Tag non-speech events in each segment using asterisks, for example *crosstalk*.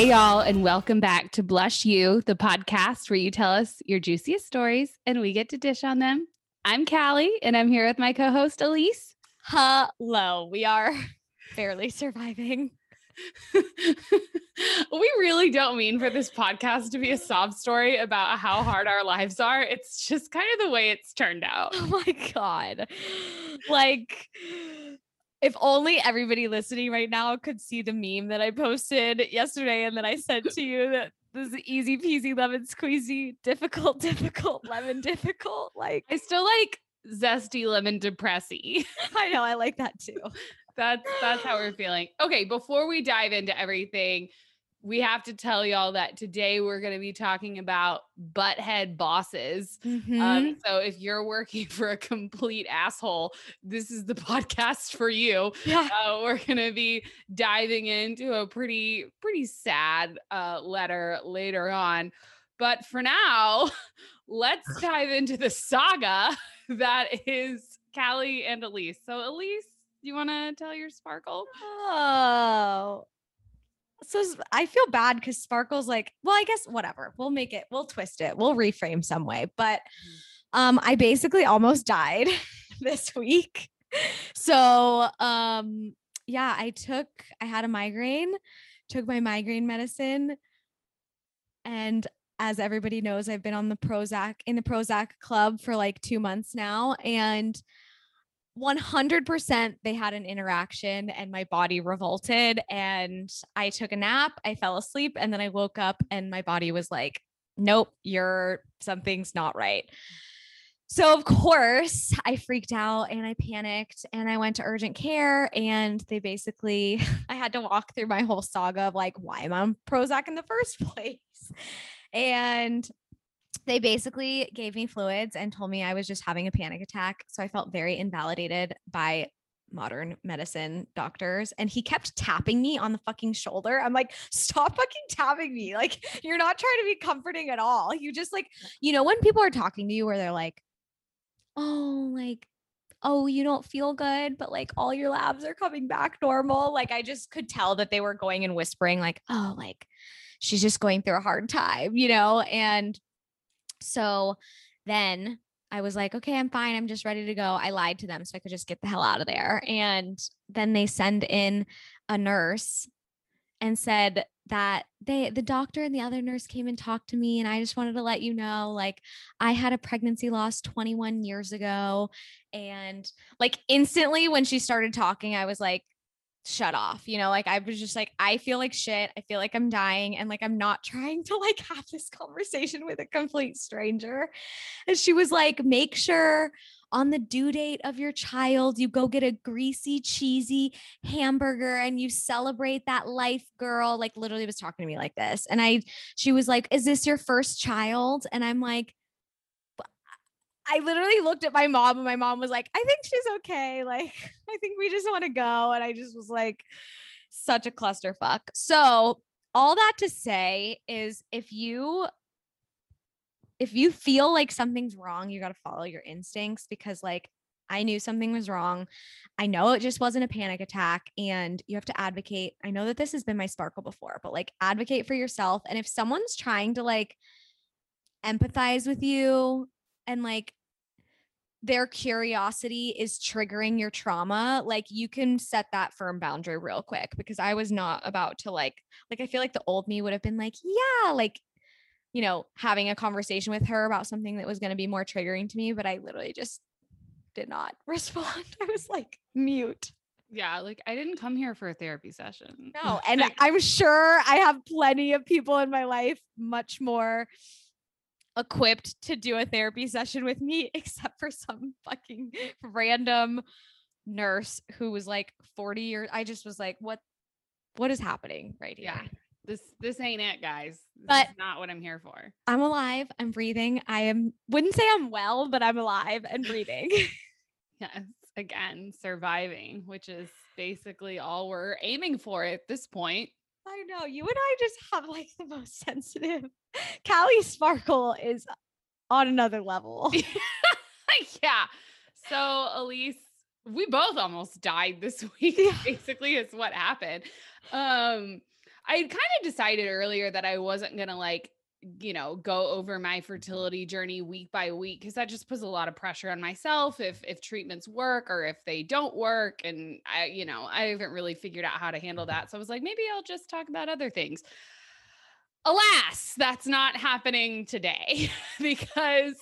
Hey, y'all, and welcome back to Blush You, the podcast where you tell us your juiciest stories and we get to dish on them. I'm Callie, and I'm here with my co host, Elise. Hello. We are *laughs* barely surviving. *laughs* we really don't mean for this podcast to be a sob story about how hard our lives are. It's just kind of the way it's turned out. Oh my God. Like, if only everybody listening right now could see the meme that I posted yesterday and then I sent to you that this is easy peasy lemon squeezy, difficult, *laughs* difficult, lemon difficult. Like I still like zesty lemon depressy. *laughs* I know, I like that too. that's that's how we're feeling. Okay, before we dive into everything, we have to tell y'all that today we're going to be talking about butthead bosses. Mm-hmm. Um, so if you're working *laughs* for a complete asshole, this is the *laughs* podcast for you. yeah. Uh, we're going to be diving into a pretty pretty sad uh, letter later on, but for now, *laughs* let's dive into the saga that is Callie and Elise. So Elise, you want to tell your sparkle? Oh. So I feel bad because Sparkle's like, well, I guess whatever. We'll make it, we'll twist it, we'll reframe some way. But um, I basically almost died *laughs* this week. So um, yeah, I took, I had a migraine, took my migraine medicine. And as everybody knows, I've been on the Prozac in the Prozac club for like two months now. And 100% they had an interaction and my body revolted and I took a nap, I fell asleep and then I woke up and my body was like, "Nope, you're something's not right." So of course, I freaked out and I panicked and I went to urgent care and they basically *laughs* I had to walk through my whole saga of like why am I on Prozac in the first *laughs* place? And they basically gave me fluids and told me I was just having a panic attack. So I felt very invalidated by modern medicine doctors. And he kept tapping me on the fucking shoulder. I'm like, stop fucking tapping me. Like, you're not trying to be comforting at all. You just like, you know, when people are talking to you where they're like, oh, like, oh, you don't feel good, but like all your labs are coming back normal. Like, I just could tell that they were going and whispering, like, oh, like, she's just going through a hard time, you know? And so then I was like, okay, I'm fine. I'm just ready to go. I lied to them so I could just get the hell out of there. And then they send in a nurse and said that they the doctor and the other nurse came and talked to me and I just wanted to let you know like I had a pregnancy loss 21 years ago and like instantly when she started talking I was like shut off you know like i was just like i feel like shit i feel like i'm dying and like i'm not *laughs* trying to like have this conversation with a complete stranger. And she was like make sure on the due date of your child you go get a greasy cheesy hamburger and you celebrate that life girl. Like literally was talking to me like this and i she was like is this your first child? And i'm like I literally looked at my mom and my mom was like, I think she's okay. Like, I think we just want to go. And I just was like, such a clusterfuck. So, all that to say is if you if you feel like something's wrong, you got to follow your instincts because like I knew something was wrong. I know it just wasn't a panic attack and you have to advocate. I know that this has been my sparkle before, but like advocate for yourself and if someone's trying to like empathize with you and like their curiosity is triggering your trauma, like you can set that firm boundary real quick because I was not about to like like I feel like the old me would have been like, yeah, like you know, having a conversation with her about something that was going to be more triggering to me, but I literally just did not *laughs* respond. I was like mute. Yeah, like I didn't come here for a therapy session. No, and *laughs* I'm sure I have plenty of people in my life much more equipped to do a therapy session with me, *laughs* except for some fucking random nurse who was like 40 years. I just was like, what what is happening right here? yeah, this this ain't it, guys. This But- is not what I'm here for. I'm alive. I'm breathing. I am wouldn't say I'm well, but I'm alive and breathing. *laughs* Yes, again, surviving, which is basically all we're aiming for at this point. I know you and I just have like the most *laughs* sensitive. Callie Sparkle is on another level. *laughs* yeah. So Elise, we both almost died this *laughs* week. Yeah. Basically, is what happened. Um, I kind of decided earlier that I wasn't going to like you know go over my fertility journey week by week because that just puts a lot of pressure on myself if if treatments work or if they don't work and i you know i haven't really figured out how to handle that so i was like maybe i'll just talk about other things. Alas that's not happening today *laughs* because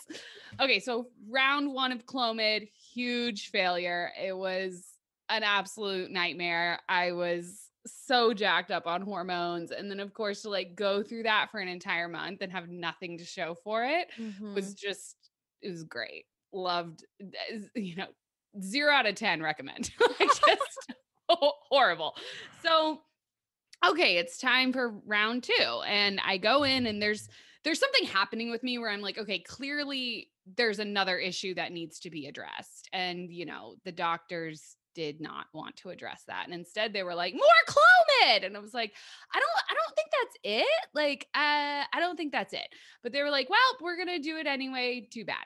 okay so round one of clomid huge failure it was an absolute nightmare i was so jacked up on hormones and then of course to like go through that for an entire month and have nothing to show for it mm-hmm. was just it was great. Loved you know 0 out of 10 recommend. *laughs* Like just *laughs* horrible. So okay it's time for round 2 and i go in and there's there's something happening with me where i'm like okay clearly there's another issue that needs to be addressed. And you know the doctors did not want to address that. And instead they were like, more Clomid. And I was like, I don't, I don't think that's it. Like, uh, I don't think that's it. But they were like, well, we're going to do it anyway. Too bad.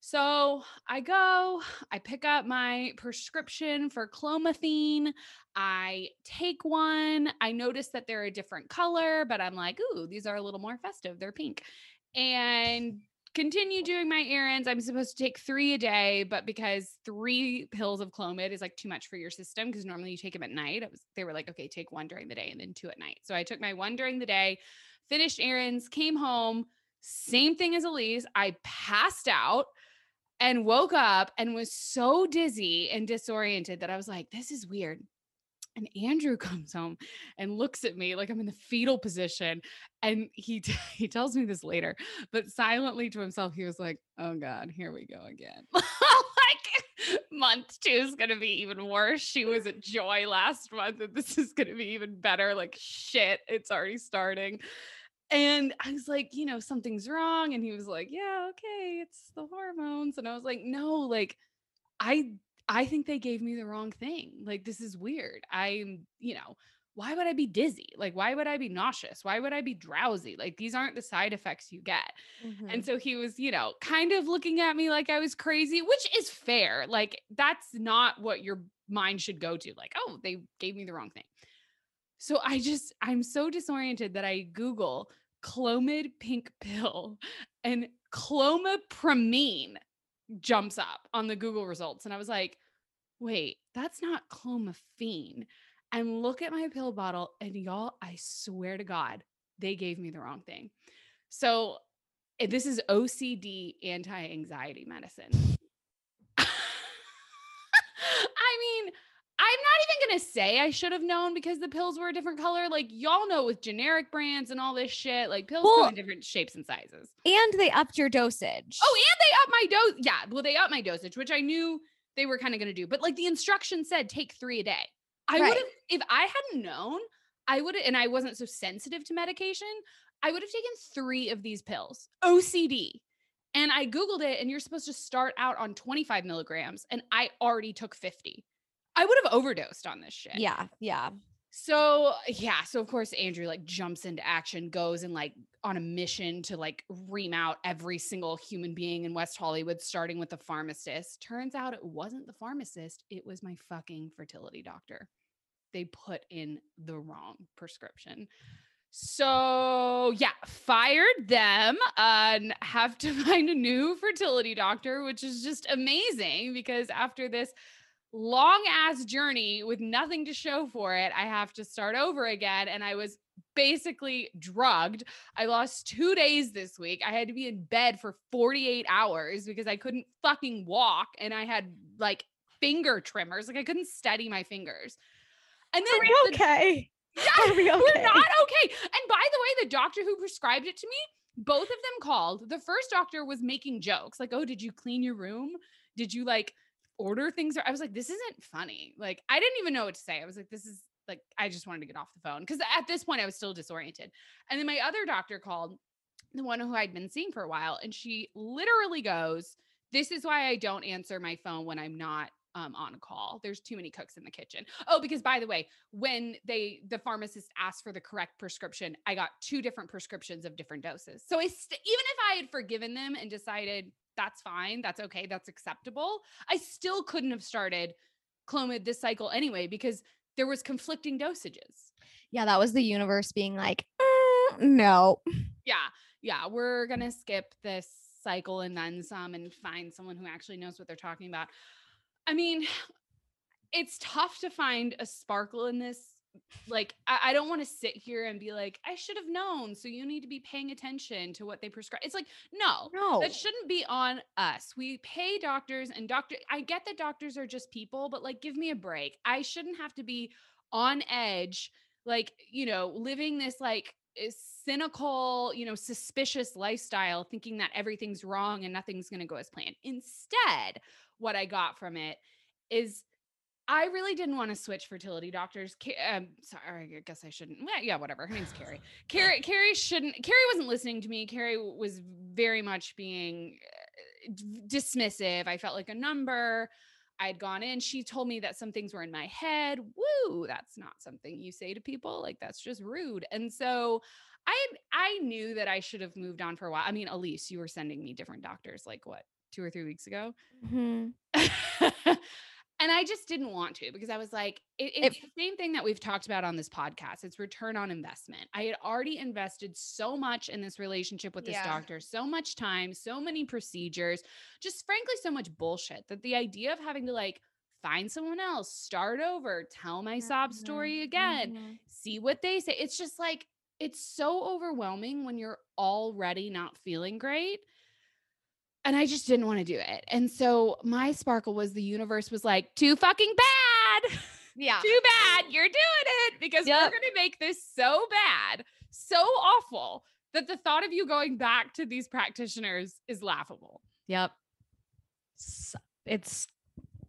So I go, I pick up my prescription for clomiphene. I take one. I notice that they're a different color, but I'm like, ooh, these are a little more festive. They're pink. And continue doing my errands. I'm supposed to take three a day, but because three pills of Clomid is like too much for your system, because normally you take them at night, was, they were like, okay, take one during the day and then two at night. So I took my one during the day, finished errands, came home, same thing as Elise. I passed out and woke up and was so dizzy and disoriented that I was like, this is weird. And Andrew *laughs* comes home and looks at me like I'm in the fetal position. And he t- *laughs* he tells me this later, but silently to himself, he was like, "Oh God, here we go again." *laughs* like month two is gonna be even worse. She was at Joy last month, and this is gonna be even better. Like shit, it's already starting. And I was like, you know, something's wrong. And he was like, yeah, okay, it's the hormones. And I was like, no, like I I think they gave me the wrong thing. Like, this is weird. I'm, you know, why would I be dizzy? Like, why would I be nauseous? Why would I be drowsy? Like, these aren't the side effects you get. Mm-hmm. And so he was, you know, kind of looking at me like I was crazy, which is fair. Like, that's not what your mind should go to. Like, oh, they gave me the wrong thing. So I just, I'm so disoriented that I Google Clomid pink pill *laughs* and clomipramine jumps up on the Google results. And I was like, wait, that's not clomiphene. And look at my pill bottle. And y'all, I swear to God, they gave me the wrong thing. So this is OCD anti anxiety medicine. *laughs* gonna say I should have known because the pills were a different color. Like y'all know with generic brands and all this shit, like pills well, come in different shapes and sizes. And they upped your dosage. Oh, and they upped my dose. Yeah, well, they upped my dosage, which I knew they were kind of gonna do. But like the instruction said, take three a day. I right. would have if I hadn't known, I would have, and I wasn't so sensitive to medication. I would have taken three of these pills. OCD. And I Googled it, and you're supposed to start out on 25 milligrams, and I already took 50. I would have overdosed on this shit. Yeah. Yeah. So yeah, so of course Andrew like jumps into action, goes and like on a mission to like ream out every single human being in West Hollywood, starting with the pharmacist. Turns out it wasn't the pharmacist, it was my fucking fertility doctor. They put in the wrong prescription. So yeah, fired them uh, and have to *laughs* find a new fertility doctor, which is just amazing because after this long ass journey with nothing to show for it. I have to start over again. And I was basically drugged. I lost two days this week. I had to be in bed for 48 hours because I couldn't fucking walk and I had like finger tremors. Like I couldn't steady my fingers. And then Are we the, okay? Yeah, Are we okay? we're not okay. And by the way, the doctor who prescribed it to me, both of them called. The first doctor was making jokes like, "Oh, did you clean your room? Did you like order things. I was like, this isn't funny. Like, I didn't even know what to say. I was like, this is like, I just wanted to get off the phone because at this point I was still disoriented. And then my other doctor called, the one who I'd been seeing for a while, and she literally goes, This is why I don't answer my phone when I'm not um, on a call. There's too many cooks in the kitchen. Oh, because by the way, when they the pharmacist asked for the correct prescription, I got two different prescriptions of different doses. So I st- even if I had forgiven them and decided that's fine. That's okay. That's acceptable. I still couldn't have started Clomid this cycle anyway because there was conflicting dosages. Yeah, that was the universe being like, "Mm, no. *laughs* Yeah. Yeah. We're going to skip this cycle and then some and find someone who actually knows what they're talking about. I mean, *sighs* it's tough to find a sparkle in this. Like, I, I don't want to sit here and be like, I should have known. So you need to be paying attention to what they prescribe. It's like, no, No. that shouldn't be on us. We pay doctors and doctor. I get that doctors are just people, but like, give me a break. I shouldn't have to be on edge, like, you know, living this like eh, cynical, you know, suspicious lifestyle, thinking that everything's wrong and nothing's going to go as planned. Instead, what I got from it is I really didn't want to switch fertility doctors. Um, sorry, I guess I shouldn't. Yeah, whatever. Her name's Carrie. Carrie, Carrie shouldn't. Carrie wasn't listening to me. Carrie was very much being uh, dismissive. I felt like a number. I'd gone in. She told me that some things were in my head. Woo, that's not something you say to people. Like that's just rude. And so I I knew that I should have moved on for a while. I mean, Elise, you were sending me different doctors like what, two or three weeks ago? Mhm. *laughs* and I just didn't want to because I was like, it- it's the same thing that we've talked about on this podcast. It's return on investment. I had already invested so much in this relationship with this Yeah. doctor, so much time, so many procedures, just frankly, so much bullshit that the idea of having to like find someone else, start over, tell my sob story again, mhm. see what they say. It's just like, it's so overwhelming when you're already not feeling great. And I just didn't want to do it. And so my sparkle was the universe was like, too fucking bad. Yeah. too bad. You're doing it because Yep. we're going to make this so bad, so awful that the thought of you going back to these practitioners is laughable. Yep. It's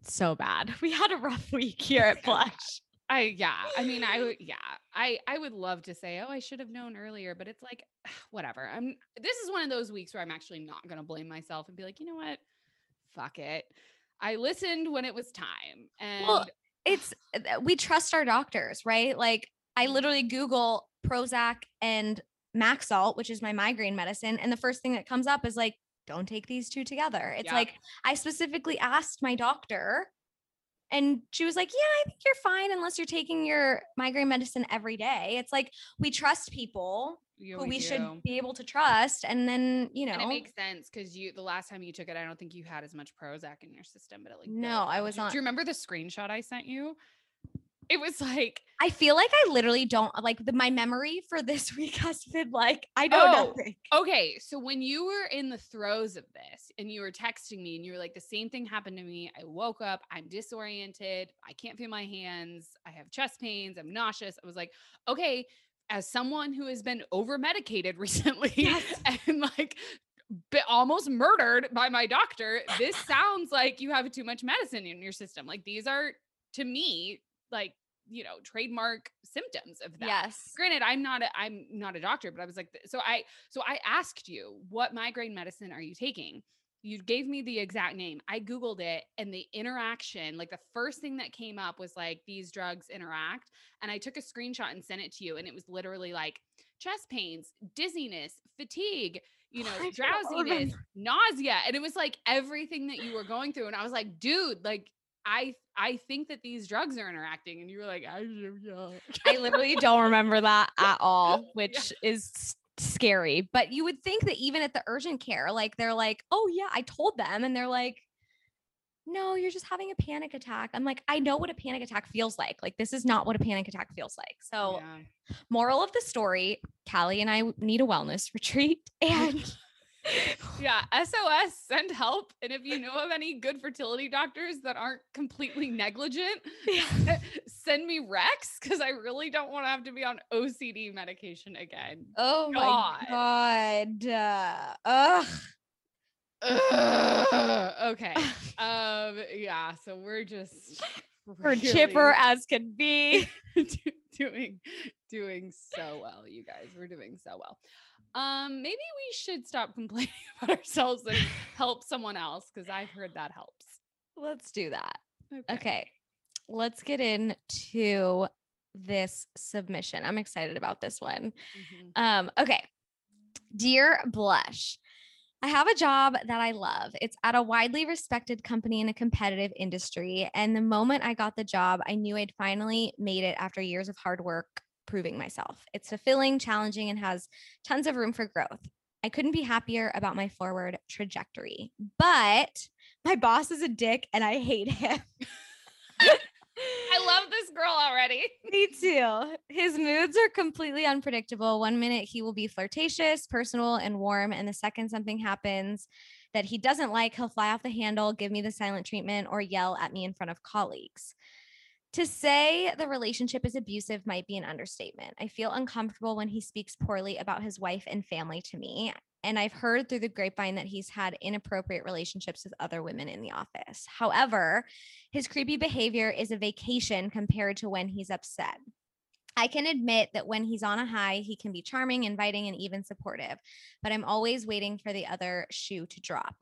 so bad. *laughs* We had a rough week here at. *laughs* Blush. I yeah, I mean I yeah. I I would love to say, "Oh, I should have known earlier," but it's like *sighs* whatever. I'm this is one of those weeks where I'm actually not going to blame myself and be like, "You know what? Fuck it. I listened when it was time." And Well, It's *sighs* uh, we trust our doctors, right? Like I literally Google Prozac and Maxalt, which is my migraine medicine, and the first thing that comes up is like, don't take these two together. It's Yep. like I specifically asked my doctor, and she was like, "Yeah, I think you're fine unless you're taking your migraine medicine every day." It's like we trust people you who we do. should be able to trust, and then you know, And it makes sense because you the last time you took it, I don't think you had as much Prozac in your system, but it like No, I was on- Do you remember the screenshot I sent you? It was like I feel like I literally don't uh, like the, my memory for this *laughs* week has been like I know Oh, nothing. Okay, so when you were in the throes of this and you were texting me and you were like, the same thing happened to me. I woke up, I'm disoriented, I can't feel my hands, I have chest pains, I'm nauseous. I was like, okay, as someone who has been over medicated *laughs* recently Yes. *laughs* and like be- almost murdered by my doctor, this sounds like you have too much medicine in your system. Like these are to me like, you know, trademark symptoms of that. Yes. granted i'm not a i'm not a doctor but i was like so i so i asked you what migraine medicine are you taking? You gave me the exact name. I googled it and the interaction like the first thing that came up was like these drugs interact and i took a screenshot and sent it to you and it was literally like chest pains dizziness fatigue you know I drowsiness nausea and it was like everything that you were going through and i was like dude like i i think that these drugs are interacting and you were like i yeah I literally *laughs* don't remember that at all, which is scary. But you would think that even at the urgent care, like they're like, "Oh yeah, I told them," and they're like, "No, you're just having a panic attack." I'm like, "I know what a panic attack feels like. Like this is not what a panic attack feels like." So, Yeah. moral of the story: Callie and I need a wellness *laughs* retreat, *laughs* and *laughs* Yeah, SOS, send help. And if you know of any good fertility doctors that aren't completely negligent, *laughs* send me Rex because I really don't want to have to be on OCD medication again. oh God. my god, uh, ugh. Ugh, *laughs* okay. Um, yeah, so we're just We're chipper as can be. do- doing doing so well, you guys. We're doing so well. Um, maybe we should stop complaining *laughs* about ourselves and *laughs* help someone else because I've heard that helps. Let's do that. Okay, let's get into this submission. I'm excited about this one. Mhm. Um, okay. Dear Blush, I have a job that I love. It's at a widely respected company in a competitive industry. And the moment I got the job, I knew I'd finally made it after years of hard work proving myself. It's fulfilling, challenging, and has tons of room for growth. I couldn't be happier about my forward trajectory. But my boss is a dick and I hate him. *laughs* I love this girl already. *laughs* Me too. His moods are completely unpredictable. One minute he will be flirtatious, personal, and warm. And the second something happens that he doesn't like, he'll fly off the handle, give me the silent treatment, or yell at me in front of colleagues. To say the relationship is abusive might be an understatement. I feel uncomfortable when he speaks poorly about his wife and family to me. And I've heard through the grapevine that he's had inappropriate relationships with other women in the office. However, his creepy behavior is a vacation compared to when he's upset. I can admit that when he's on a high, he can be charming, inviting, and even supportive, but I'm always waiting for the other shoe to drop.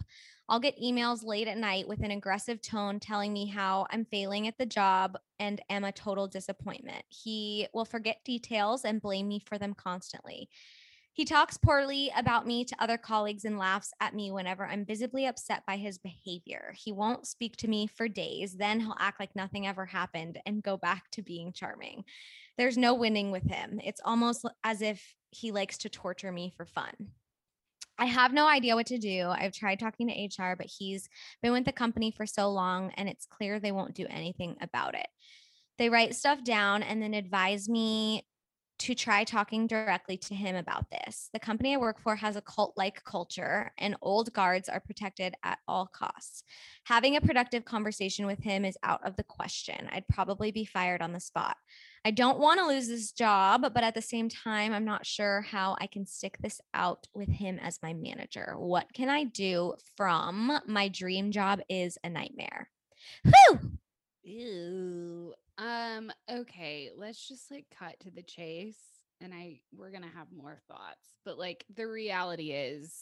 I'll get emails late at night with an aggressive tone telling me how I'm failing at the job and am a total disappointment. He will forget details and blame me for them constantly. He talks poorly about me to other colleagues and laughs at me whenever I'm visibly upset by his behavior. He won't speak to me for days. Then he'll act like nothing ever happened and go back to being charming. There's no winning with him. It's almost as if he likes to torture me for fun. I have no idea what to do. I've tried talking to HR, but he's been with the company for so long and it's clear they won't do anything about it. They write stuff down and then advise me to try talking directly to him about this. The company I work for has a cult like culture, and old guards are protected at all costs. Having a productive conversation with him is out of the question. I'd probably be fired on the spot. I don't want to lose this job, but at the same time, I'm not sure how I can stick this out with him as my manager. What can I do from my dream job is a nightmare? Whew! Ew. Um, okay, let's just like cut to the chase and I we're to have more thoughts. But like the reality is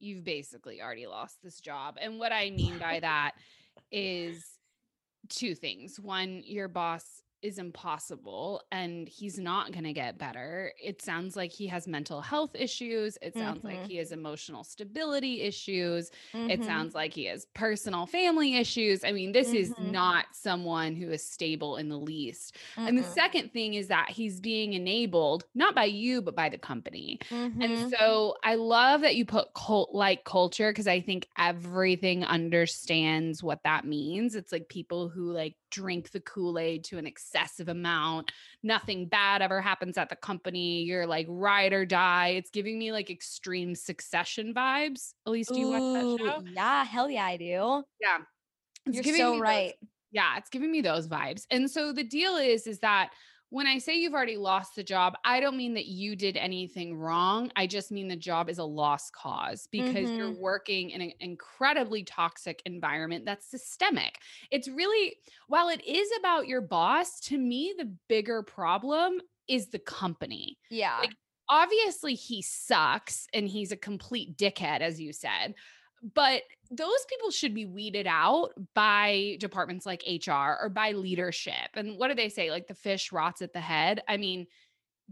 you've basically already lost this job. And what I mean by *laughs* that is two things. One, your boss is impossible and he's not going to get better. It sounds like he has mental health issues. It sounds mm-hmm. like he has emotional stability issues. Mm-hmm. It sounds like he has personal family issues. I mean, this mm-hmm. is not someone who is stable in the least. And the second thing is that he's being enabled not by you but by the company. And Mm-hmm. so I love that you put cult like culture because I think everything understands what that means. It's like people who like drink the Kool-Aid to an excessive amount. Nothing bad ever happens at the company. You're like ride or die. It's giving me like extreme succession vibes. Elise, do you watch that show? yeah, hell yeah, I do. Yeah. It's You're so me those- right. yeah, it's giving me those vibes. And so the deal is is that when I say you've already lost the job, I don't mean that you did anything wrong. I just mean the job is a lost cause because you're Mhm. working in an incredibly toxic environment that's systemic. It's really, while it is about your boss, to me, the bigger problem is the company Yeah. like, obviously he sucks and he's a complete dickhead as you said but those people should be weeded out by departments like HR or by leadership and what do they say like the fish rots at the head i mean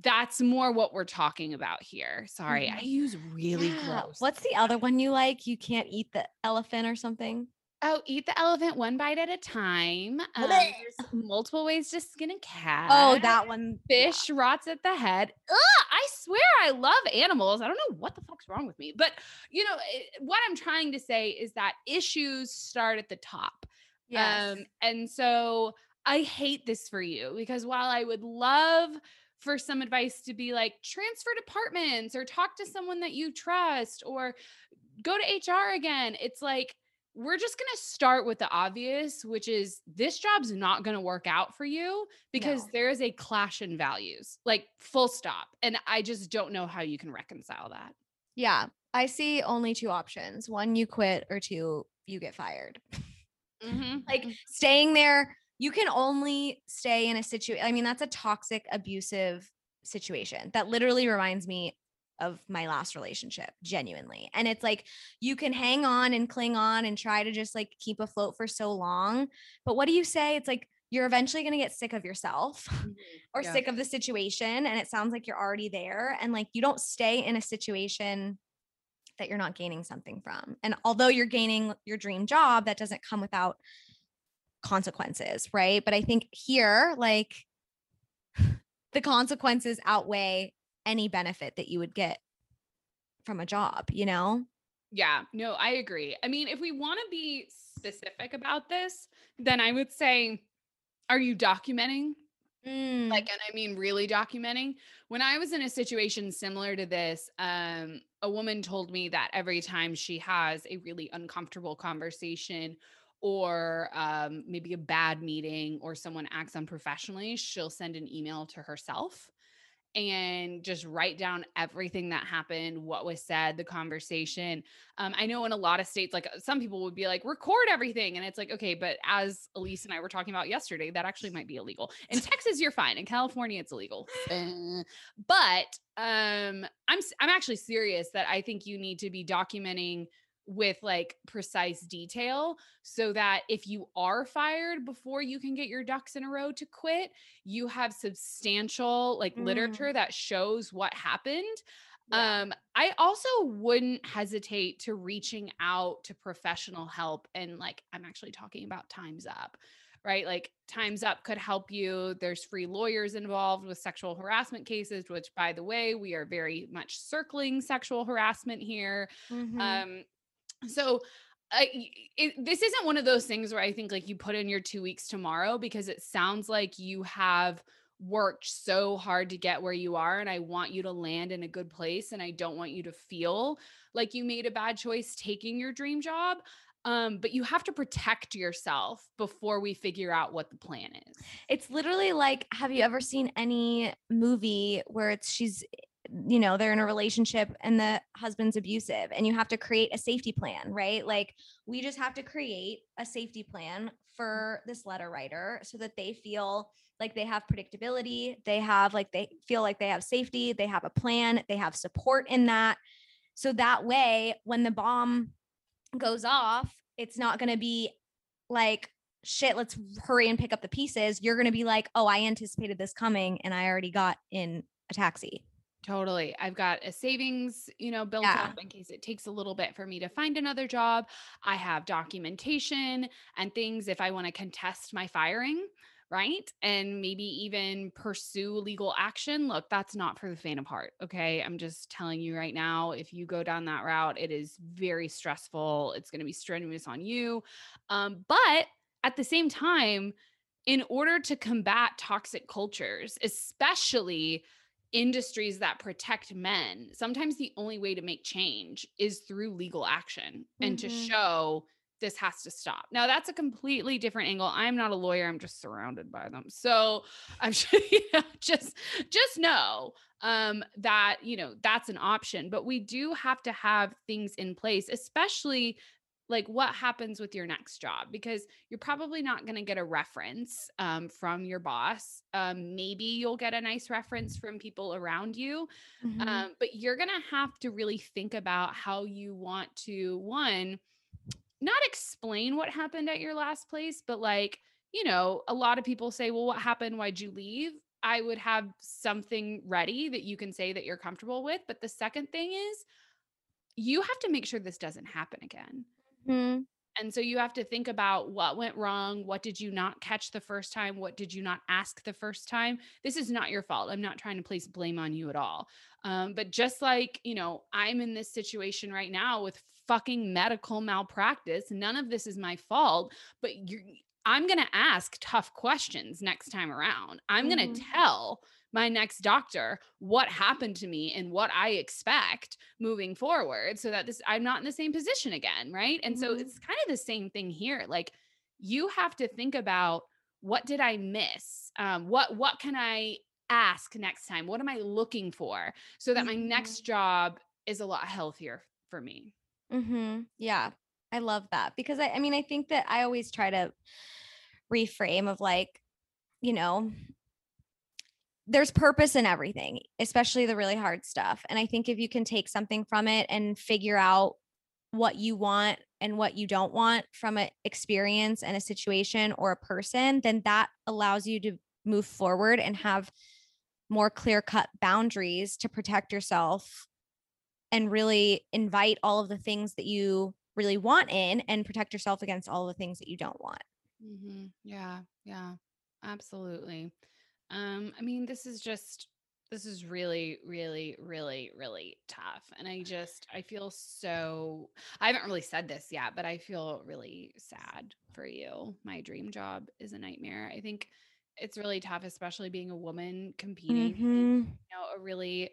that's more what we're talking about here sorry i Mhm. use really Yeah. gross What's the other one you like? You can't eat the elephant or something. Oh eat the elephant one bite at a time um, there's multiple ways to skin a cat Oh, that one. yeah. fish rots at the head. Ugh, I swear I love animals. I don't know what the fuck's wrong with me. But, you know, it- what I'm trying to say is that issues start at the top. Yes. Um, and so I hate this for you because while I would love for some advice to be like transfer departments or talk to someone that you trust or go to HR again, it's like we're just going to start with the obvious, which is this job's not going to work out for you because No. there is a clash in values, like full stop. And I just don't know how you can reconcile that. yeah. I see only two options. One, you quit, or two, you get fired. Mm-hmm. *laughs* Like staying there, you can only stay in a situation. I mean, that's a toxic, abusive situation. That literally reminds me of my last relationship, genuinely. And it's like you can hang on and cling on and try to just like keep afloat for so long. But what do you say? It's like you're eventually going to get sick of yourself mm-hmm. *laughs* or Yeah. sick of the situation. And it sounds like you're already there. And like you don't stay in a situation that you're not gaining something from. And although you're gaining your dream job, that doesn't come without consequences, right? But I think here, like *sighs* the consequences outweigh any benefit that you would get from a job, you know? Yeah, no, I agree. I mean, if we want to be specific about this, then I would say, are you documenting? Mm, Like, and I mean, really documenting. When I was in a situation similar to this, um, a woman told me that every time she has a really uncomfortable conversation or um, maybe a bad meeting or someone acts unprofessionally, she'll send an email to herself and just write down everything that happened, what was said, the conversation. Um, I know in a lot of states, like some people would be like, record everything. And it's like, okay, but as Elise and I were talking about yesterday, that actually might be illegal. In *laughs* Texas, you're fine. In California, it's illegal. Uh, but um, I'm I'm actually serious that I think you need to be documenting with like precise detail so that if you are fired before you can get your ducks in a row to quit you have substantial like Mm. literature that shows what happened Yeah. um i also wouldn't hesitate to reaching out to professional help and like i'm actually talking about Time's Up right like Time's Up could help you there's free lawyers involved with sexual harassment cases which by the way we are very much circling sexual harassment here Mhm. um so it, this isn't one of those things where I think like you put in your two weeks tomorrow because it sounds like you have worked so hard to get where you are. And I want you to land in a good place. And I don't want you to feel like you made a bad choice taking your dream job. Um, but you have to protect yourself before we figure out what the plan is. It's literally like, have you ever seen any movie where it's she's, you know, they're in a relationship and the husband's abusive and you have to create a safety plan, right? Like, we just have to create a safety plan for this letter writer so that they feel like they have predictability, they have like, they feel like they have safety, they have a plan, they have support in that. So that way, when the bomb goes off, it's not going to be like, shit, let's hurry and pick up the pieces. You're going to be like, oh, I anticipated this coming and I already got in a taxi. Totally. I've got a savings, you know, built Yeah. up in case it takes a little bit for me to find another job. I have documentation and things if I want to contest my firing, right? And maybe even pursue legal action. Look, that's not for the faint of heart. Okay. I'm just telling you right now, if you go down that route, it is very stressful. It's going to be strenuous on you. Um, but at the same time, in order to combat toxic cultures, especially industries that protect men, sometimes the only way to make change is through legal action and to Mhm. show this has to stop. Now that's a completely different angle. I'm not a lawyer. I'm just surrounded by them. So I'm *laughs* sure you know, just just know um that you know that's an option but we do have to have things in place especially like what happens with your next job? Because you're probably not going to get a reference um, from your boss. Um, maybe you'll get a nice reference from people around you Mhm. um, but you're going to have to really think about how you want to one not explain what happened at your last place but like you know a lot of people say well what happened? Why'd you leave? I would have something ready that you can say that you're comfortable with but the second thing is you have to make sure this doesn't happen again Mhm. and so you have to think about what went wrong. What did you not catch the first time? What did you not ask the first time? This is not your fault. I'm not trying to place blame on you at all. Um, but just like, you know, I'm in this situation right now with fucking medical malpractice. None of this is my fault, but you're, I'm going to ask tough questions next time around. I'm going Mhm. to tell my next doctor what happened to me and what I expect moving forward so that this I'm not in the same position again, right? And so Mhm. it's kind of the same thing here. Like you have to think about what did I miss? Um, what what can I ask next time? What am I looking for so that my Mhm. next job is a lot healthier for me? Mm-hmm. Yeah. I love that because I, I mean, I think that I always try to reframe of like, you know, there's purpose in everything, especially the really hard stuff. And I think if you can take something from it and figure out what you want and what you don't want from an experience and a situation or a person, then that allows you to move forward and have more clear cut boundaries to protect yourself and really invite all of the things that you really want in and protect yourself against all the things that you don't want. Mm-hmm. Yeah, yeah, absolutely. Um, I mean, this is just this is really, really, really, really tough. And I just I feel so I haven't really said this yet, but I feel really sad for you. My dream job is a nightmare. I think it's really tough, especially being a woman competing mm-hmm. you know, a really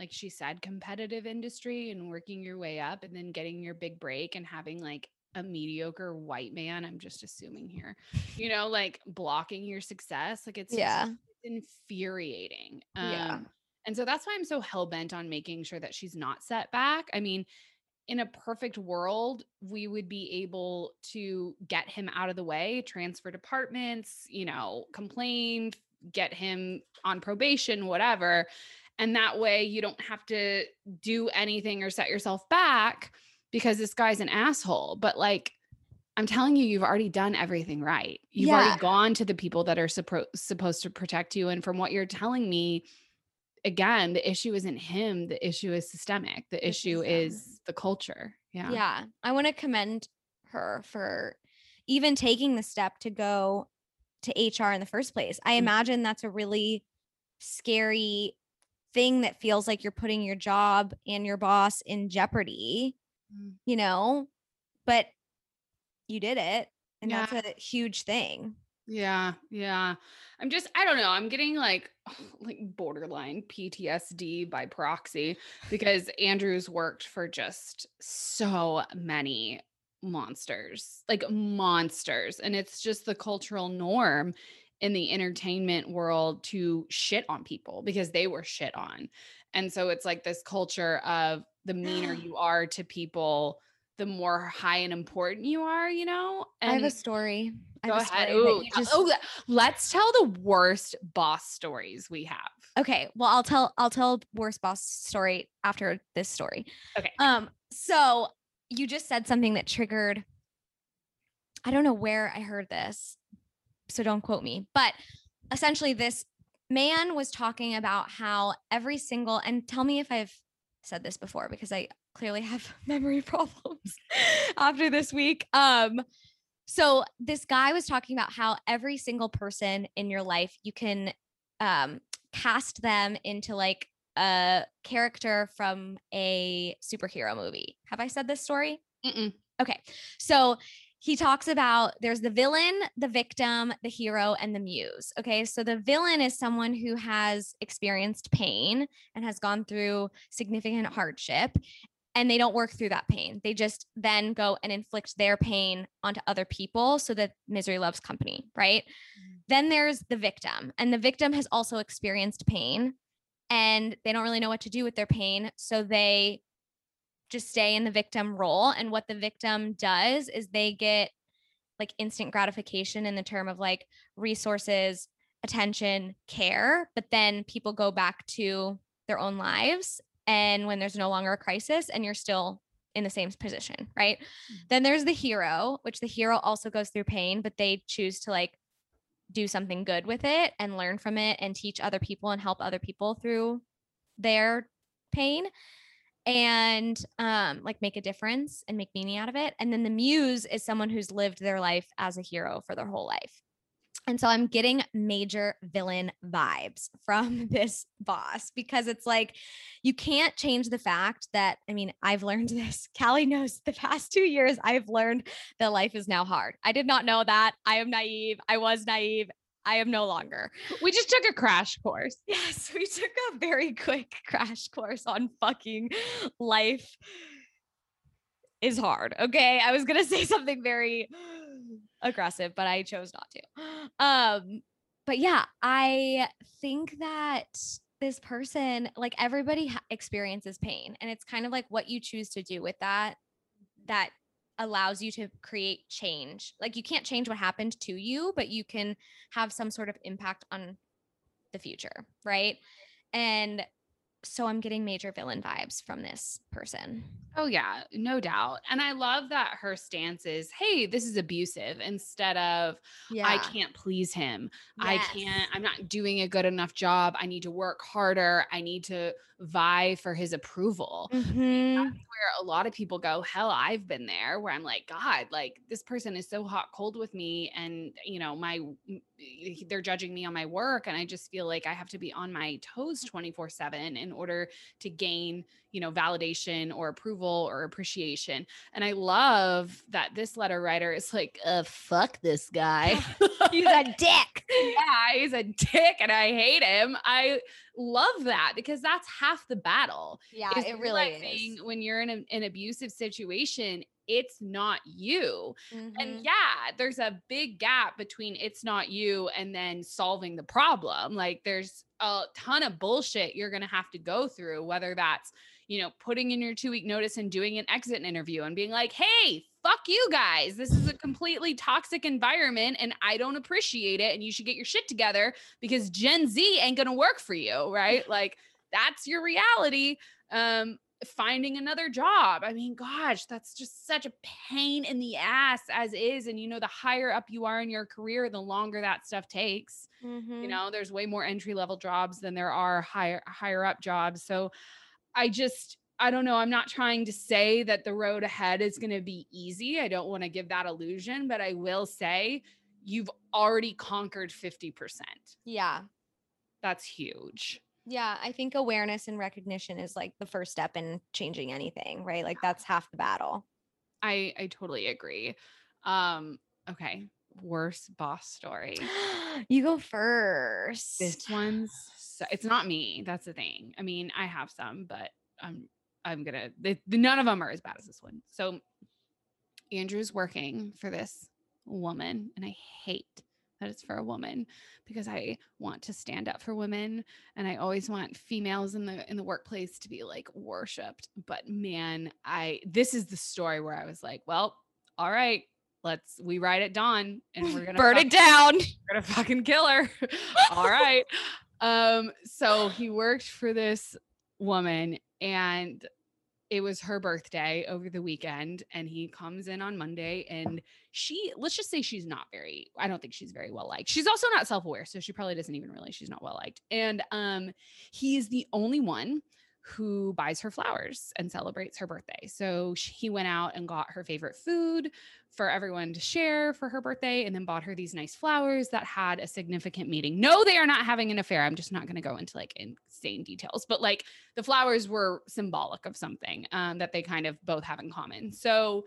like she said, competitive industry and working your way up and then getting your big break and having like a mediocre white man, I'm just assuming here, you know, like blocking your success. Like it's yeah. Just, infuriating. Um, yeah. And so that's why I'm so hell bent on making sure that she's not set back. I mean, in a perfect world, we would be able to get him out of the way, transfer departments, you know, complain, get him on probation, whatever. And that way you don't have to do anything or set yourself back because this guy's an asshole. But like, I'm telling you, you've already done everything right. You've yeah. already gone to the people that are suppo- supposed to protect you. And from what you're telling me, again, the issue isn't him. The issue is systemic. The issue is the culture. Yeah. Yeah. I want to commend her for even taking the step to go to HR in the first place. I mm-hmm. imagine that's a really scary thing that feels like you're putting your job and your boss in jeopardy, mm. you know, but you did it. And yeah. that's a huge thing. Yeah. Yeah. I'm just, I don't know. I'm getting like, *sighs* like borderline PTSD by proxy because Andrew's worked for just so many monsters, like monsters. And it's just the cultural norm in the entertainment world to shit on people because they were shit on. And so it's like this culture of the meaner *gasps* you are to people, the more high and important you are, you know? And I have a story. Go ahead. Ooh, just... oh, let's tell the worst boss stories we have. Okay. Well, I'll tell I'll tell worst boss story after this story. Okay. Um, so you just said something that triggered I don't know where I heard this so don't quote me. But essentially, this man was talking about how every single, and tell me if I've said this before because I clearly have *laughs* memory *laughs* problems *laughs* after this week. Um, so this guy was talking about how every single person in your life, you can um, cast them into like a character from a superhero movie. Have I said this story? Mm-mm. Okay. So he talks about there's the villain, the victim, the hero, and the muse. Okay. So the villain is someone who has experienced pain and has gone through significant hardship and they don't work through that pain. They just then go and inflict their pain onto other people so that misery loves company, right? Mm-hmm. Then there's the victim, and the victim has also experienced pain and they don't really know what to do with their pain. So they just stay in the victim role. And what the victim does is they get like instant gratification in the term of like resources, attention, care, but then people go back to their own lives. And when there's no longer a crisis and you're still in the same position, right? Mm-hmm. Then there's the hero, which the hero also goes through pain, but they choose to like do something good with it and learn from it and teach other people and help other people through their pain and um like make a difference and make meaning out of it and then the muse is someone who's lived their life as a hero for their whole life and so I'm getting major villain vibes *laughs* from this boss because it's like you can't change the fact that I mean, I've learned *laughs* this. Callie knows the past two years I've learned that life is now hard. I did not know that. I am naive. I was naive. I am no longer. We just took a crash course. *laughs* Yes, we took a very quick crash course on fucking life is hard. Okay. I was going *laughs* to say something very *gasps* aggressive, but I chose not to. Um, but yeah, I think that this person, like everybody experiences pain, and it's kind of like what you choose to do with that that allows you to create change. Like you can't change what happened to you, but you can have some sort of impact on the future, right? And so I'm getting major villain vibes from this person. Oh, yeah, no doubt. And I love that her stance is, hey, this is abusive instead of, Yeah. I can't please him. I can't, I'm not doing a good enough job. I need to work harder. I need to vie for his approval. Mhm. Where a lot of people go, hell, I've been there where I'm like, God, like this person is so hot cold with me. And, you know, my, they're judging me on my work. And I just feel like I have to be on my toes 24 7 in order to gain, you know, validation or approval or appreciation. And I love that this letter writer is like, uh, fuck this guy. *laughs* *laughs* He's a *laughs* dick. yeah, he's a dick and I hate him. I love that because that's half the battle. Yeah, it really is. when you're in a- an abusive situation, it's not you. Mhm. And yeah, there's a big gap between it's not you and then solving the problem. Like there's a ton of bullshit you're going to have to go through, whether that's, you know, putting in your two week notice and doing an exit interview and being like, hey, fuck you guys. This is a completely toxic environment and I don't appreciate it. And you should get your shit together because Gen Z ain't going to work for you. Right. Like that's your reality. Um, finding another job. I mean, gosh, that's just such a pain in the ass as is. And you know, the higher up you are in your career, the longer that stuff takes. You Mhm. know, there's way more entry level jobs than there are higher higher up jobs. So I just I don't know. I'm not trying to say that the road ahead is going to be easy. I don't want to give that illusion, but I will say you've already conquered 50%. Yeah. That's huge. Yeah, I think awareness and recognition is like the first step in changing anything, right? Like that's half the battle. I I totally agree. Um okay, worst boss story. *gasps* *laughs* you go first. This one's so, it's not me. That's the thing. I mean, I have some, but I'm I'm gonna. They, none of them are as bad as this one. So Andrew's working for this woman, and I hate that it's for a woman because I want to stand up for women, and I always want females in the in the workplace to be like worshipped. But man, I this is the story where I was like, well, all right. Let's we ride at dawn and we're gonna burn fuck- it down. *laughs* we're gonna fucking kill her. *laughs* All right. Um, so he worked for this woman and it was her birthday over the weekend and he comes in on Monday and she let's just say she's not very I don't think she's very well liked. She's also not self-aware, so she probably doesn't even realize she's not well liked. And um he is the only one who buys her flowers and celebrates her birthday. So sh- he went out and got her favorite food for everyone to share for her birthday and then bought her these nice flowers that had a significant meaning. No, they are not having an affair. I'm just not going to go into like insane details, but like the flowers were symbolic of something um, that they kind of both have in common. So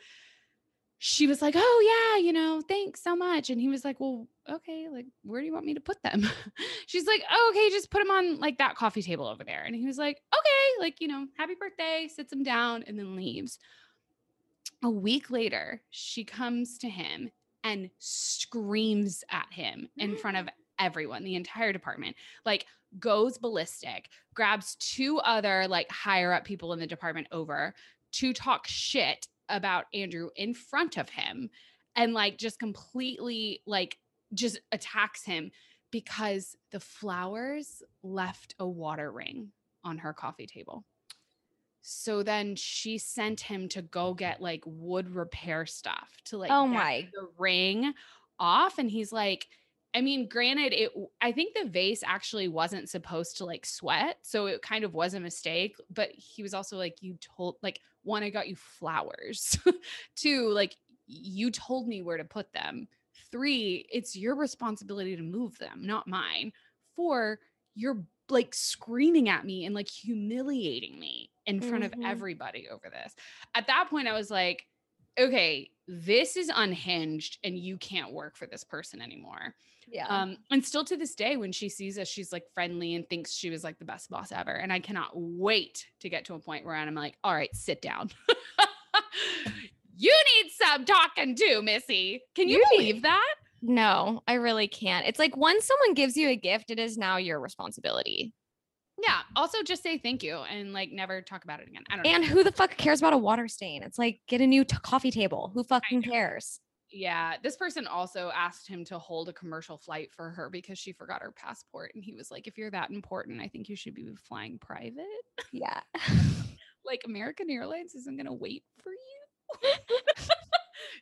she was like, "Oh yeah, you know, thanks so much." And he was like, "Well, okay, like where do you want me to put them?" *laughs* She's like, "Oh, okay, just put them on like that coffee table over there." And he was like, "Okay, like, you know, happy birthday." Sits him down and then leaves. A week later, she comes to him and screams at him in front of mm. everyone, the entire department. Like goes ballistic, grabs two other like higher up people in the department over to talk shit about Andrew in front of him and like just completely like just attacks him because the flowers left a water ring on her coffee table. So then she sent him to go get like wood repair stuff to like Oh get my. the ring off and he's like I mean, granted, it. I think the vase actually wasn't supposed to like sweat, so it kind of was a mistake. But he was also like, "You told, like, one, I got you flowers. *laughs* Two, like, you told me where to put them. Three, it's your responsibility to move them, not mine. Four, you're like screaming at me and like humiliating me in front Mhm. of everybody over this. At that point, I was like, okay, this is unhinged and you can't work for this person anymore. Yeah. Um, and still to this day, when she sees us, she's like friendly and thinks she was like the best boss ever. And I cannot wait to get to a point where I'm like, all right, sit down. *laughs* you need some talking to, Missy. Can you, You need- believe that? No, I really can't. It's like once someone gives you a gift, it is now your responsibility. Yeah. Also, just say thank you and like never talk about it again. I don't know. And who the fuck cares about a water stain? It's like get a new t- coffee table. Who fucking cares? Yeah. This person also asked him to hold a commercial flight for her because she forgot her passport. And he was like, if you're that important, I think you should be flying private. Yeah. *laughs* like American Airlines isn't going to wait for you. *laughs* *laughs*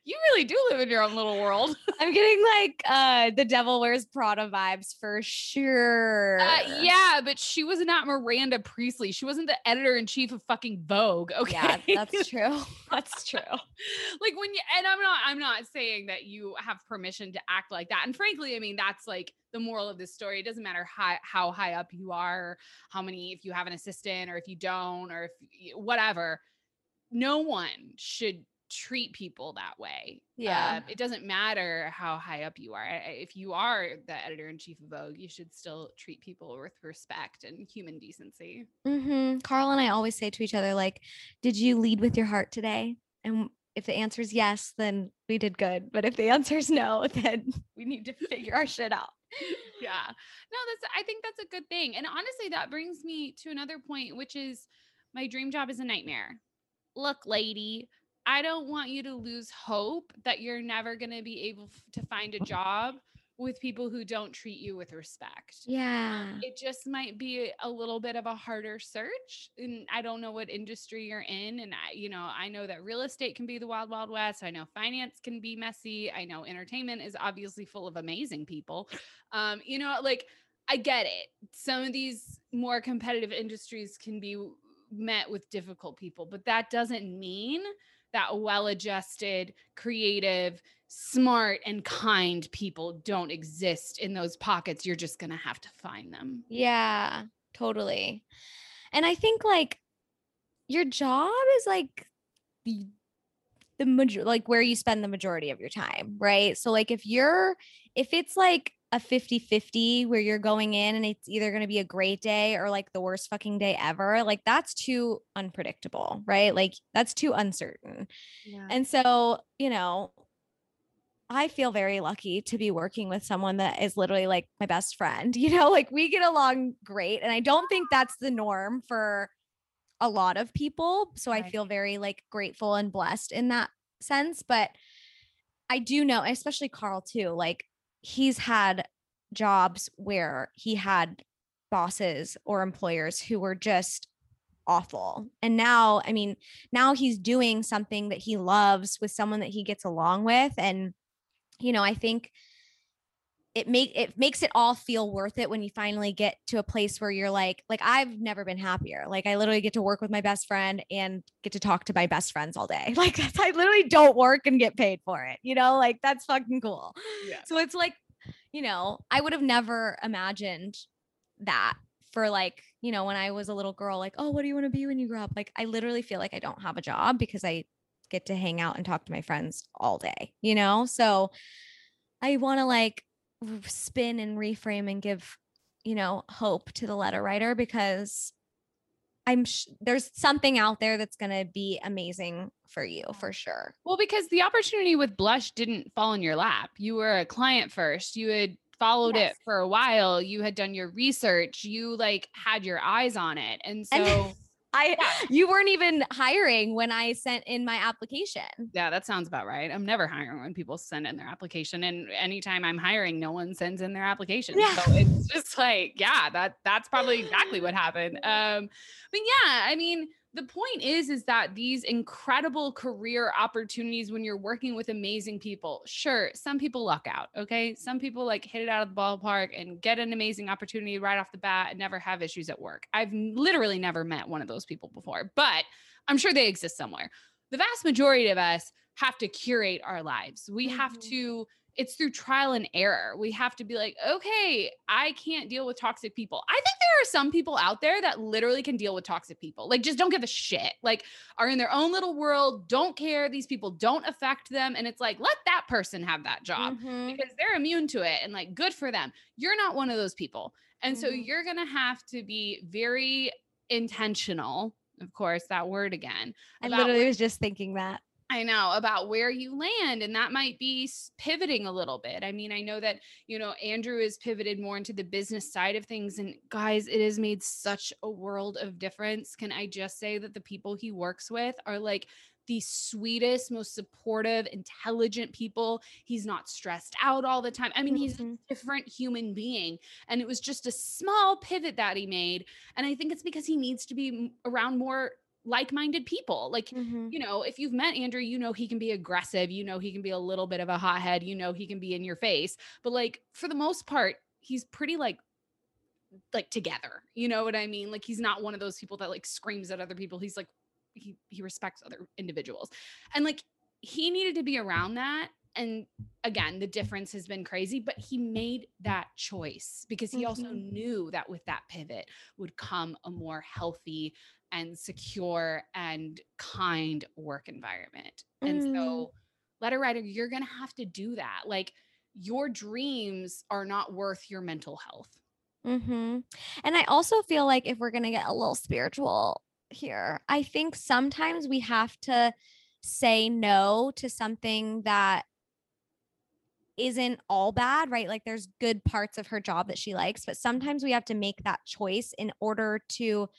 you really do live in your own little world. *laughs* I'm getting like uh the devil wears Prada vibes for sure. Uh, yeah, but she was not Miranda Priestly. She wasn't the editor in chief of fucking Vogue. *laughs* Okay. Yeah, that's true. *laughs* That's true. like when you and I'm not I'm not saying that you have permission to act like that. And frankly, I mean that's like the moral of this story. It doesn't matter how how high up you are, how many if you have an assistant or if you don't or if whatever. No one should treat people that way. Yeah. Uh, it doesn't matter how high up you are. If you are the editor in chief of Vogue, you should still treat people with respect and human decency. Mm-hmm. Carl and I always say to each other, like, did you lead with your heart today? And if the answer is yes, then we did good. But if the *laughs* answer is no, then we need to figure our shit out. *laughs* yeah. No, that's, I think that's a good thing. And honestly, that brings me to another point, which is my dream job is a nightmare. Look, lady, I don't want you to lose hope that you're never going to be able f- to find a job with people who don't treat you with respect. Yeah. It just might be a little bit of a harder search. And I don't know what industry you're in. And I, you know, I know that real estate can be the wild, wild west. I know finance can be messy. I know entertainment is obviously full of amazing people. Um, you know, like I get it. Some of these more competitive industries can be met with difficult people, but that doesn't mean that well adjusted, creative, smart, and kind people don't exist in those pockets. You're just going to have to find them. Yeah, totally. And I think like your job is like the the major like where you spend the majority of your time, right? So like if you're if it's like a 50-50 where you're going in and it's either going to be a great day or like the worst fucking day ever like that's too unpredictable right like that's too uncertain yeah. and so you know i feel very lucky to be working with someone that is literally like my best friend *laughs* you know like we get along great and i don't think that's the norm for a lot of people so right. i feel very like grateful and blessed in that sense but i do know especially carl too like he's had jobs where he had bosses or employers who were just awful. And now, I mean, now he's doing something that he loves with someone that he gets along with and you know, I think it make it makes it all feel worth it when you finally get to a place where you're like like I've never been happier. Like I literally get to work with my best friend and get to talk to my best friends all day. *laughs* Like I literally don't work and get paid for it. You know, like that's fucking cool. Yeah. So it's like, you know, I would have never imagined that for like, you know, when I was a little girl like, "Oh, what do you want to be when you grow up?" Like I literally feel like I don't have a job because I get to hang out and talk to my friends all day, you know? So I want to like spin and reframe and give you know hope to the letter writer because i'm sh- there's something out there that's going to be amazing for you for sure. Well because the opportunity with blush didn't fall in your lap. You were a client first. You had followed yes. it for a while. You had done your research. You like had your eyes on it. And so and- I yeah. you weren't even hiring when I sent in my application. Yeah, that sounds about right. I'm never hiring when people send in their application. And anytime I'm hiring, no one sends in their application. Yeah. So it's just like, yeah, that that's probably exactly what happened. *laughs* Um, but yeah, I mean, the point is is that these incredible career opportunities when you're working with amazing people sure some people luck out okay? Some people like hit it out of the ballpark and get an amazing opportunity right off the bat and never have issues at work. I've literally never met one of those people before but i'm sure they exist somewhere. The vast majority of us have to curate our lives. We mm-hmm. have to it's through trial and error. We have to be like, okay, I can't deal with toxic people. I think there are some people out there that literally can deal with toxic people. Like, just don't give a shit. Like, are in their own little world, don't care. These people don't affect them. And it's like, let that person have that job mm-hmm. because they're immune to it and like, good for them. You're not one of those people. And mm-hmm. so you're going to have to be very intentional. Of course, that word again. I literally was just thinking that I know about where you land, and that might be pivoting a little bit. I mean, I know that, you know, Andrew is pivoted more into the business side of things. And guys, it has made such a world of difference. Can I just say that the people he works with are like the sweetest, most supportive, intelligent people. He's not stressed out all the time. I mean, he's a Mhm. different human being. And it was just a small pivot that he made. And I think it's because he needs to be around more like minded people. Like, Mhm. you know, if you've met Andrew, you know he can be aggressive, you know he can be a little bit of a hothead, you know he can be in your face, but like for the most part, he's pretty like like together. You know what I mean? Like he's not one of those people that like screams at other people. He's like he he respects other individuals. And like he needed to be around that and again, the difference has been crazy, but he made that choice because he also Mhm. knew that with that pivot would come a more healthy and secure and kind work environment. And Mm. so, letter writer, you're going to have to do that. Like, your dreams are not worth your mental health. Mm-hmm. And I also feel like if we're going to get a little spiritual here, I think sometimes we have to say no to something that isn't all bad, right? Like there's good parts of her job that she likes, but sometimes we have to make that choice in order to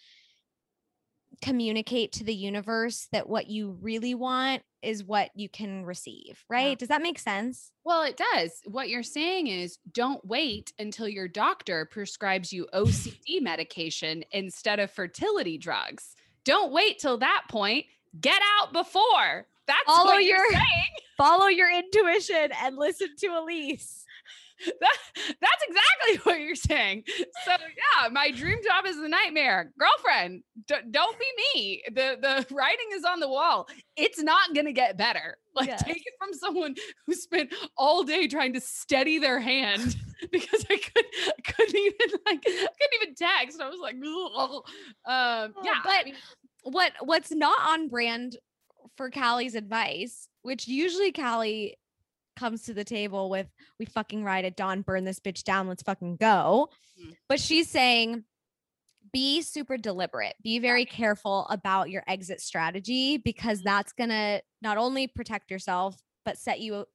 communicate to the universe that what you really want is what you can receive, right? Does that make sense? Well, it does. What you're saying is don't wait until your doctor prescribes you *laughs* OCD medication instead of fertility drugs. Don't wait till that point. Get out before. That's Follow what you're your- saying. *laughs* Follow your intuition and listen to Elise. *laughs* That, that's exactly what you're saying. So yeah, my dream job is the nightmare. Girlfriend, d- don't be me. The the writing is on the wall. It's not gonna get better. *laughs* Like Yes. take it from someone who spent all day trying to steady their hand *laughs* because I could I couldn't even like couldn't even text. I was like, um, yeah, I but mean, what what's not on brand for Callie's advice, which usually Callie comes to the table with we fucking ride at dawn, burn this bitch down, let's fucking go. Mhm. But she's saying be super deliberate, be very careful about your exit strategy because Mhm. that's gonna not only protect yourself, but set you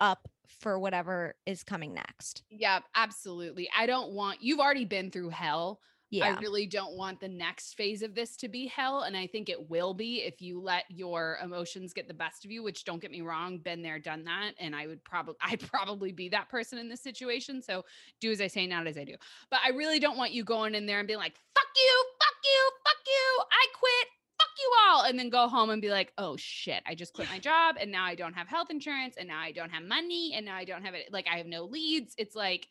up for whatever is coming next. yeah, absolutely. I don't want you've already been through hell. Yeah. I really don't want the next phase of this to be hell. And I think it will be if you let your emotions get the best of you, which don't get me wrong, been there, done that. And I would probably, *laughs* I'd probably be that person in this situation. So do as I say, not as I do. But I really don't want you going in there and being like, fuck you, fuck you, fuck you, I quit. Fuck you all. And then go home and be like, oh shit, I just quit my job and now I don't have health insurance and now I don't have money and now I don't have it. Like I have no leads. It's like,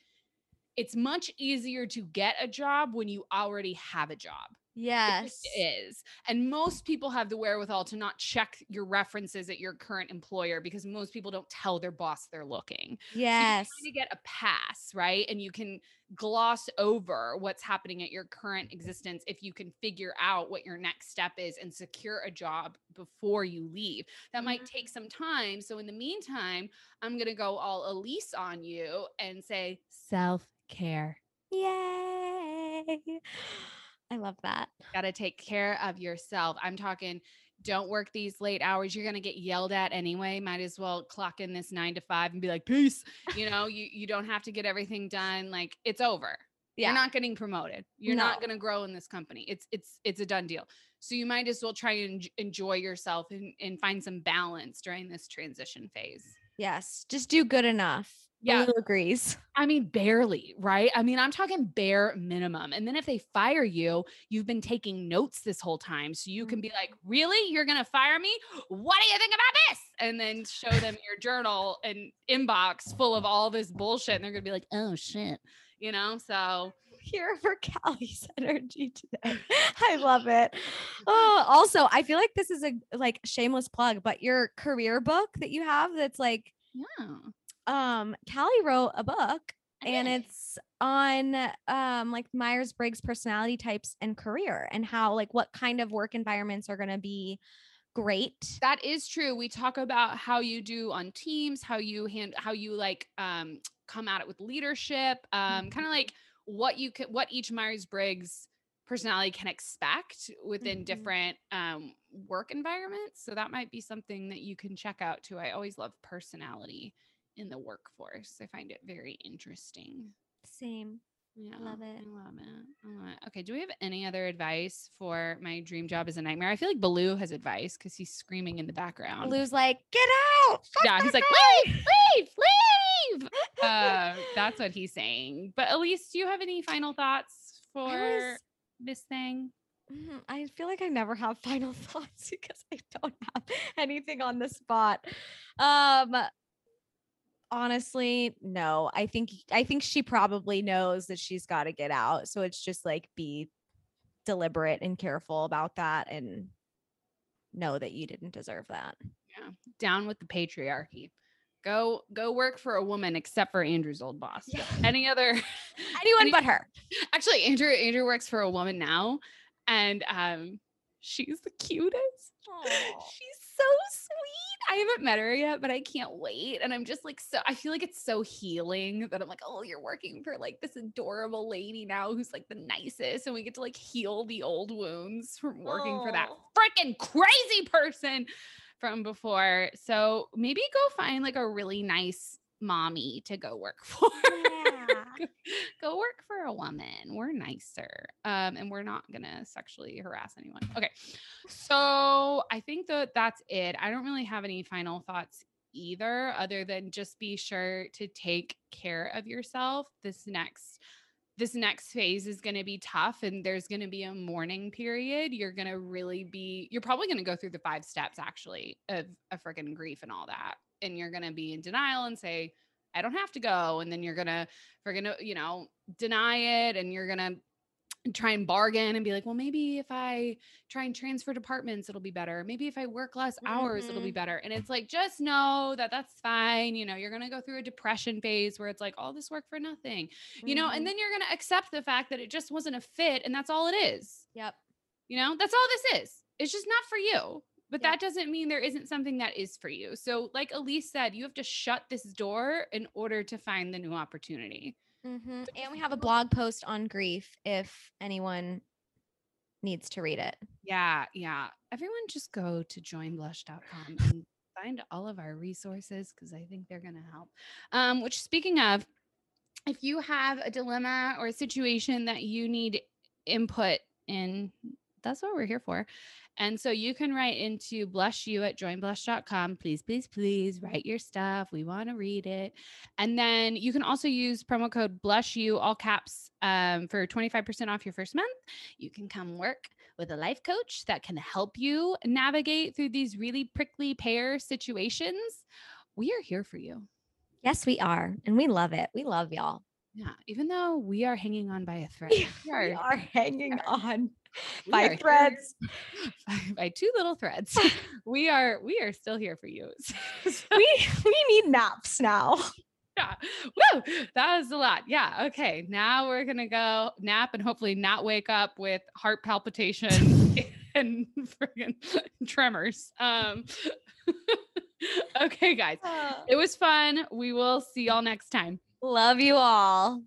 it's much easier to get a job when you already have a job. Yes. just is. And most people have the wherewithal to not check your references at your current employer because most people don't tell their boss they're looking. Yes. So you kind get a pass, right? And you can gloss over what's happening at your current existence if you can figure out what your next step is and secure a job before you leave. That might take mm-hmm. some time. So in the meantime, I'm going to go all Elise on you and say self care. Yay. I love that. Got to take care of yourself. I'm talking don't work these late hours. You're going to get yelled at anyway. Might as well clock in this 9 to 5 and be like, "Peace." You know, you you don't have to get everything done. Like it's over. Yeah. You're not getting promoted. You're not going to grow in this company. It's it's it's a done deal. So you might as well try and enjoy yourself and, and find some balance during this transition phase. Yes. Just do good enough. Yeah. Lulu agrees. I mean, barely, right? I mean, I'm talking bare minimum. And then if they fire you, you've been taking notes this whole time. So you can be like, mm-hmm. really? You're going to fire me? What do you think about this? And then show them your journal and inbox full of all this bullshit. And they're going to be like, oh, shit. You know? So Here for Callie's energy today. *laughs* I love it. Oh, *laughs* also, I feel like this is a like shameless plug, but your career book that you have that's like yeah. Um Callie wrote a book and it's on um like Myers-Briggs personality types and career and how like what kind of work environments are going to be great. That is true. We talk about how you do on teams, how you hand, how you like um, come at it with leadership, um, kind of like what you can, what each Myers Briggs personality can expect within Mhm. different um, work environments. So that might be something that you can check out too. I always love personality in the workforce. I find it very interesting. Same. Yeah, Love it. I love it. I love it. Okay. Do we have any other advice for my dream job as a nightmare? I feel like Baloo has advice because he's screaming in the background. Lou's like, get out. yeah, he's like, leave, leave, leave. *laughs* Uh, that's what he's saying. But Elise, do you have any final thoughts for was- this thing? Mm, I feel like I never have *laughs* final thoughts because I don't have anything on the spot. Um honestly, no. I think I think she probably knows that she's got to get out. So it's just like be deliberate and careful about that and know that you didn't deserve that. Yeah. Down with the patriarchy. Go go work for a woman except for Andrew's old boss. Yeah. Any other *laughs* Anyone Any- but her. actually Andrew Andrew works for a woman now and um she's the cutest. Aww. She's so sweet. I haven't met her yet, but I can't wait. And I'm just like, so I feel like it's so healing that I'm like, oh, you're working for like this adorable lady now who's like the nicest. And we get to like heal the old wounds from working for that freaking crazy person from before. So maybe go find like a really nice mommy to go work *laughs* for. Yeah. go work for a woman. We're nicer. Um, and we're not gonna sexually harass anyone. Okay. So I think that that's it. I don't really have any final thoughts either, other than just be sure to take care of yourself. This next this next phase is going to be tough and there's going to be a mourning period. You're going to really be you're probably going to go through the five steps actually of a freaking grief and all that. And you're going to be in denial and say I don't have to go and then you're going to we're going to, you know, deny it and you're going to try and bargain and be like, well, maybe if I try and transfer departments, it'll be better. Maybe if I work less hours, it'll be Mhm. better. And it's like, just know that that's fine. You know, you're going to go through a depression phase where it's like, all this work for nothing, you know, and then you're going to accept the fact that it just wasn't a fit and that's all it is. Yep. You know, that's all this is. It's just not for you. But Yeah. that doesn't mean there isn't something that is for you. So, like Elise said, you have to shut this door in order to find the new opportunity. Mhm. And we have a blog post on grief if anyone needs to read it. Yeah, yeah. Everyone just go to joinblush.com and find all of our resources because I think they're going to help. Um, which, speaking of, if you have a dilemma or a situation that you need input in, that's what we're here for. And so you can write into blushu at joinblush.com. Please, please, please write your stuff. We want to read it. And then you can also use promo code blushu, all caps, um, for 25% off your first month. You can come work with a life coach that can help you navigate through these really prickly pear situations. We are here for you. Yes, we are. And we love it. We love y'all. Yeah, even though we are hanging on by a thread. We *laughs* We are, are hanging *laughs* on *laughs* by threads. *laughs* by, two little threads. *laughs* we are we are still here for you. So, we we need naps now. yeah. Woo! That was a lot. Yeah. Okay. Now we're gonna go nap and hopefully not wake up with heart palpitation and friggin' tremors. Um okay, guys. It was fun. We will see y'all next time. Love you all.